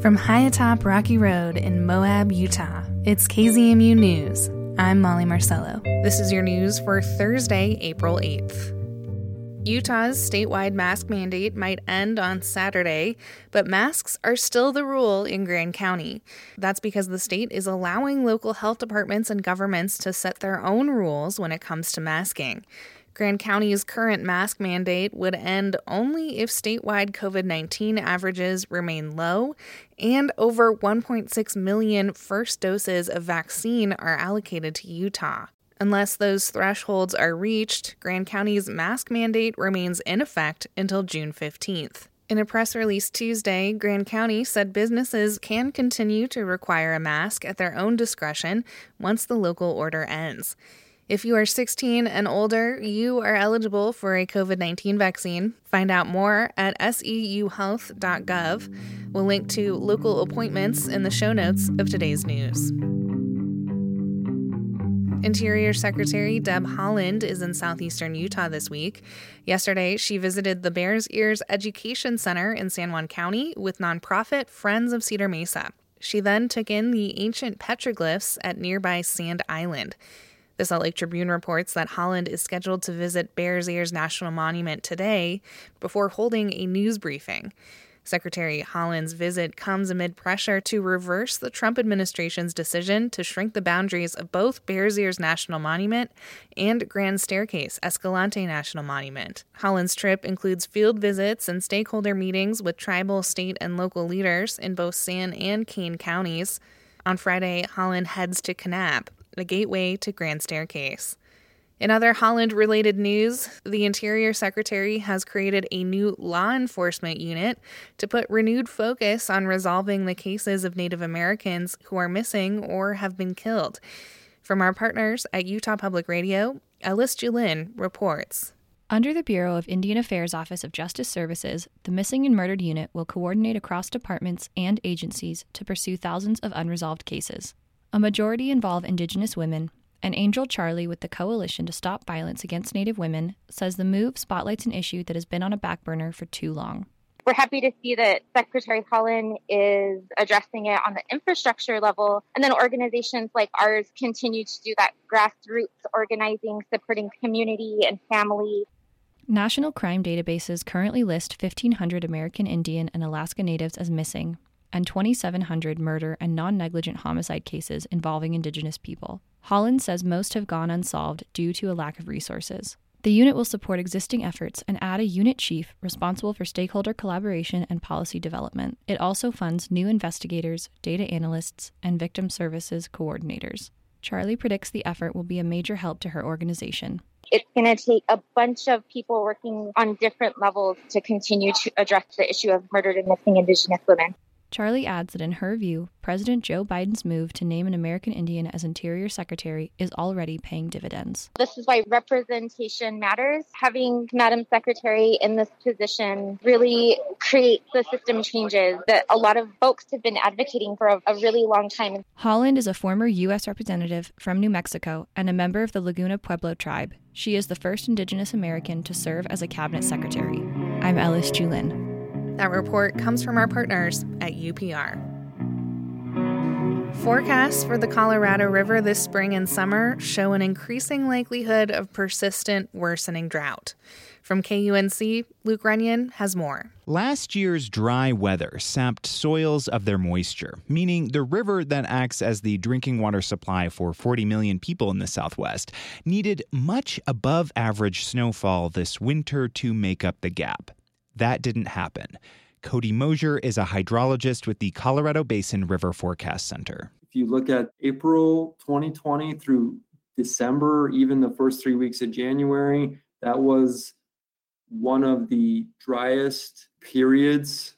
From high atop Rocky Road in Moab, Utah, it's KZMU News. I'm Molly Marcello. This is your news for Thursday, April 8th. Utah's statewide mask mandate might end on Saturday, but masks are still the rule in Grand County. That's because the state is allowing local health departments and governments to set their own rules when it comes to masking. Grand County's current mask mandate would end only if statewide COVID 19 averages remain low and over 1.6 million first doses of vaccine are allocated to Utah. Unless those thresholds are reached, Grand County's mask mandate remains in effect until June 15th. In a press release Tuesday, Grand County said businesses can continue to require a mask at their own discretion once the local order ends. If you are 16 and older, you are eligible for a COVID 19 vaccine. Find out more at seuhealth.gov. We'll link to local appointments in the show notes of today's news. Interior Secretary Deb Haaland is in southeastern Utah this week. Yesterday, she visited the Bears Ears Education Center in San Juan County with nonprofit Friends of Cedar Mesa. She then took in the ancient petroglyphs at nearby Sand Island. The Salt Lake Tribune reports that Haaland is scheduled to visit Bears Ears National Monument today before holding a news briefing. Secretary Haaland's visit comes amid pressure to reverse the Trump administration's decision to shrink the boundaries of both Bears Ears National Monument and Grand Staircase Escalante National Monument. Haaland's trip includes field visits and stakeholder meetings with tribal, state, and local leaders in both San and Kane counties. On Friday, Haaland heads to Kanab, the gateway to Grand Staircase. In other Haaland related news, the Interior Secretary has created a new law enforcement unit to put renewed focus on resolving the cases of Native Americans who are missing or have been killed. From our partners at Utah Public Radio, Ellis Juhlin reports. Under the Bureau of Indian Affairs Office of Justice Services, the Missing and Murdered Unit will coordinate across departments and agencies to pursue thousands of unresolved cases. A majority involve Indigenous women, and Angel Charlie with the Coalition to Stop Violence Against Native Women says the move spotlights an issue that has been on a back burner for too long. We're happy to see that Secretary Haaland is addressing it on the infrastructure level, and then organizations like ours continue to do that grassroots organizing, supporting community and family. National crime databases currently list 1,500 American Indian and Alaska Natives as missing, and 2,700 murder and non negligent homicide cases involving Indigenous people. Haaland says most have gone unsolved due to a lack of resources. The unit will support existing efforts and add a unit chief responsible for stakeholder collaboration and policy development. It also funds new investigators, data analysts, and victim services coordinators. Charlie predicts the effort will be a major help to her organization. It's going to take a bunch of people working on different levels to continue to address the issue of murdered and missing Indigenous women. Charlie adds that in her view, President Joe Biden's move to name an American Indian as Interior Secretary is already paying dividends. This is why representation matters. Having Madam Secretary in this position really creates the system changes that a lot of folks have been advocating for a, a really long time. Haaland is a former U.S. representative from New Mexico and a member of the Laguna Pueblo tribe. She is the first Indigenous American to serve as a cabinet secretary. I'm Ellis Juhlin. That report comes from our partners at UPR. Forecasts for the Colorado River this spring and summer show an increasing likelihood of persistent worsening drought. From KUNC, Luke Runyon has more. Last year's dry weather sapped soils of their moisture, meaning the river that acts as the drinking water supply for 40 million people in the Southwest needed much above average snowfall this winter to make up the gap. That didn't happen. Cody Moser is a hydrologist with the Colorado Basin River Forecast Center. If you look at April 2020 through December, even the first three weeks of January, that was one of the driest periods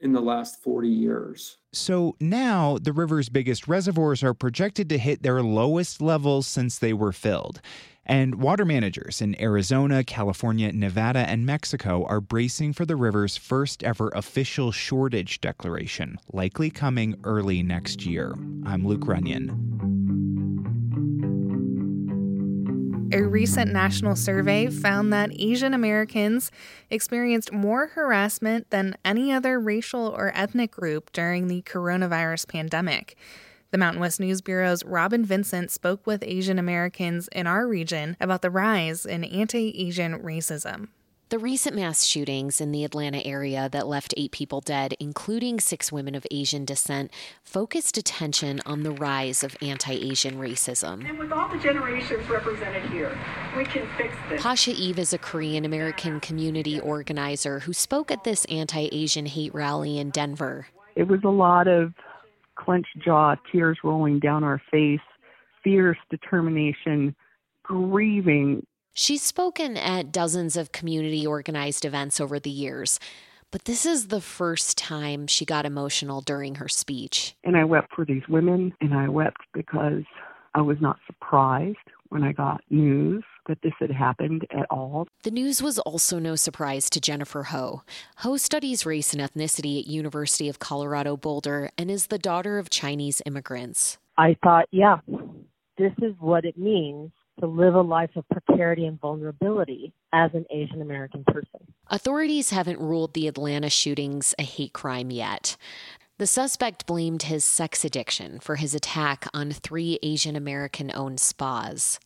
in the last 40 years. So now the river's biggest reservoirs are projected to hit their lowest levels since they were filled. And water managers in Arizona, California, Nevada, and Mexico are bracing for the river's first ever official shortage declaration, likely coming early next year. I'm Luke Runyon. A recent national survey found that Asian Americans experienced more harassment than any other racial or ethnic group during the coronavirus pandemic. The Mountain West News Bureau's Robyn Vincent spoke with Asian Americans in our region about the rise in anti Asian racism. The recent mass shootings in the Atlanta area that left eight people dead, including six women of Asian descent, focused attention on the rise of anti Asian racism. And with all the generations represented here, we can fix this. Pasha Eve is a Korean American community organizer who spoke at this anti Asian hate rally in Denver. It was a lot of clenched jaw, tears rolling down our face, fierce determination, grieving She's spoken at dozens of community organized events over the years, but this is the first time she got emotional during her speech. And I wept for these women, and I wept because I was not surprised when I got news that this had happened at all. The news was also no surprise to Jennifer Ho. Ho studies race and ethnicity at University of Colorado Boulder and is the daughter of Chinese immigrants. I thought, yeah, this is what it means to live a life of precarity and vulnerability as an Asian American person. Authorities haven't ruled the Atlanta shootings a hate crime yet. The suspect blamed his sex addiction for his attack on three Asian American owned spas.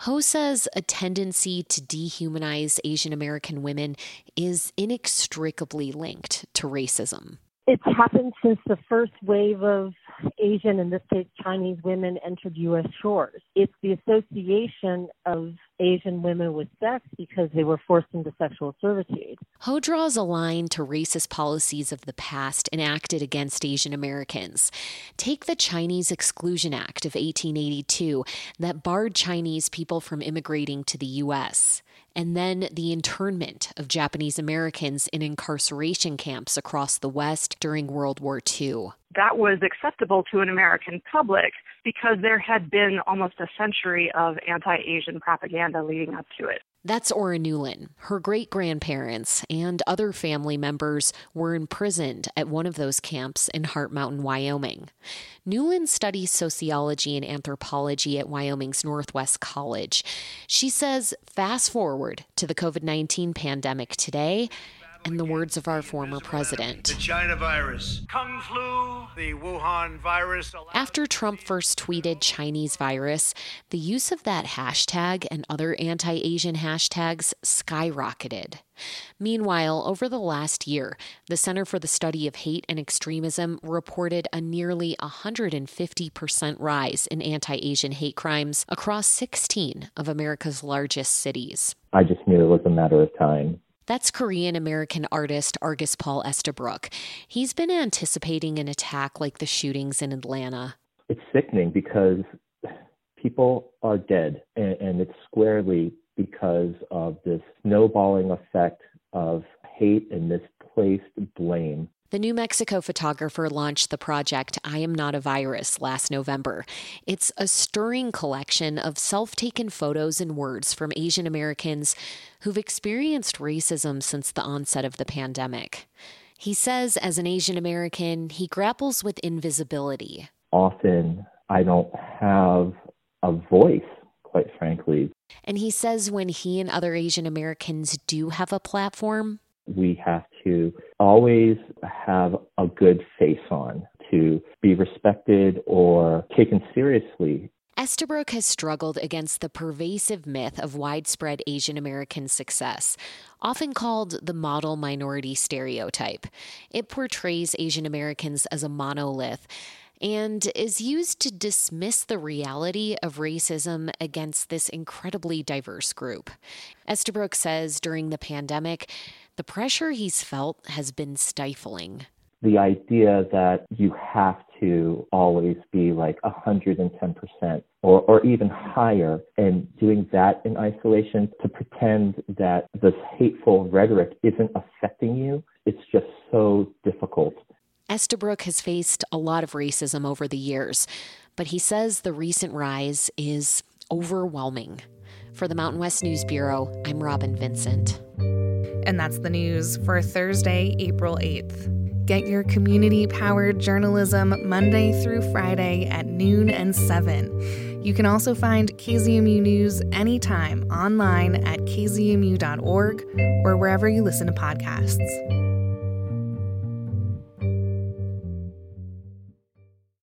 Ho says a tendency to dehumanize Asian American women is inextricably linked to racism. It's happened since the first wave of Asian, in this case Chinese women, entered U.S. shores. It's the association of Asian women with sex because they were forced into sexual servitude. Ho draws a line to racist policies of the past enacted against Asian Americans. Take the Chinese Exclusion Act of 1882 that barred Chinese people from immigrating to the U.S and then the internment of Japanese Americans in incarceration camps across the West during World War II. That was acceptable to an American public because there had been almost a century of anti Asian propaganda leading up to it. That's Aura Newlin. Her great grandparents and other family members were imprisoned at one of those camps in Heart Mountain, Wyoming. Newlin studies sociology and anthropology at Wyoming's Northwest College. She says, fast forward to the COVID 19 pandemic today, in the words of our former president. The China virus, Kung flu, the Wuhan virus. After Trump first tweeted Chinese virus, the use of that hashtag and other anti Asian hashtags skyrocketed. Meanwhile, over the last year, the Center for the Study of Hate and Extremism reported a nearly 150% rise in anti Asian hate crimes across 16 of America's largest cities. I just knew it was a matter of time that's Korean American artist Argus Paul Estabrook. He's been anticipating an attack like the shootings in Atlanta. It's sickening because people are dead, and, and it's squarely because of this snowballing effect of hate and misplaced blame the New Mexico photographer launched the project I Am Not a Virus last November. It's a stirring collection of self taken photos and words from Asian Americans who've experienced racism since the onset of the pandemic. He says, as an Asian American, he grapples with invisibility. Often I don't have a voice, quite frankly. And he says when he and other Asian Americans do have a platform, we have to always have a good face on to be respected or taken seriously. Estabrook has struggled against the pervasive myth of widespread Asian American success, often called the model minority stereotype. It portrays Asian Americans as a monolith and is used to dismiss the reality of racism against this incredibly diverse group. Estabrook says during the pandemic, the pressure he's felt has been stifling. The idea that you have to always be like 110% or, or even higher, and doing that in isolation to pretend that this hateful rhetoric isn't affecting you, it's just so difficult. Estabrook has faced a lot of racism over the years, but he says the recent rise is overwhelming. For the Mountain West News Bureau, I'm Robyn Vincent. And that's the news for Thursday, April 8th. Get your community powered journalism Monday through Friday at noon and 7. You can also find KZMU News anytime online at kzmu.org or wherever you listen to podcasts.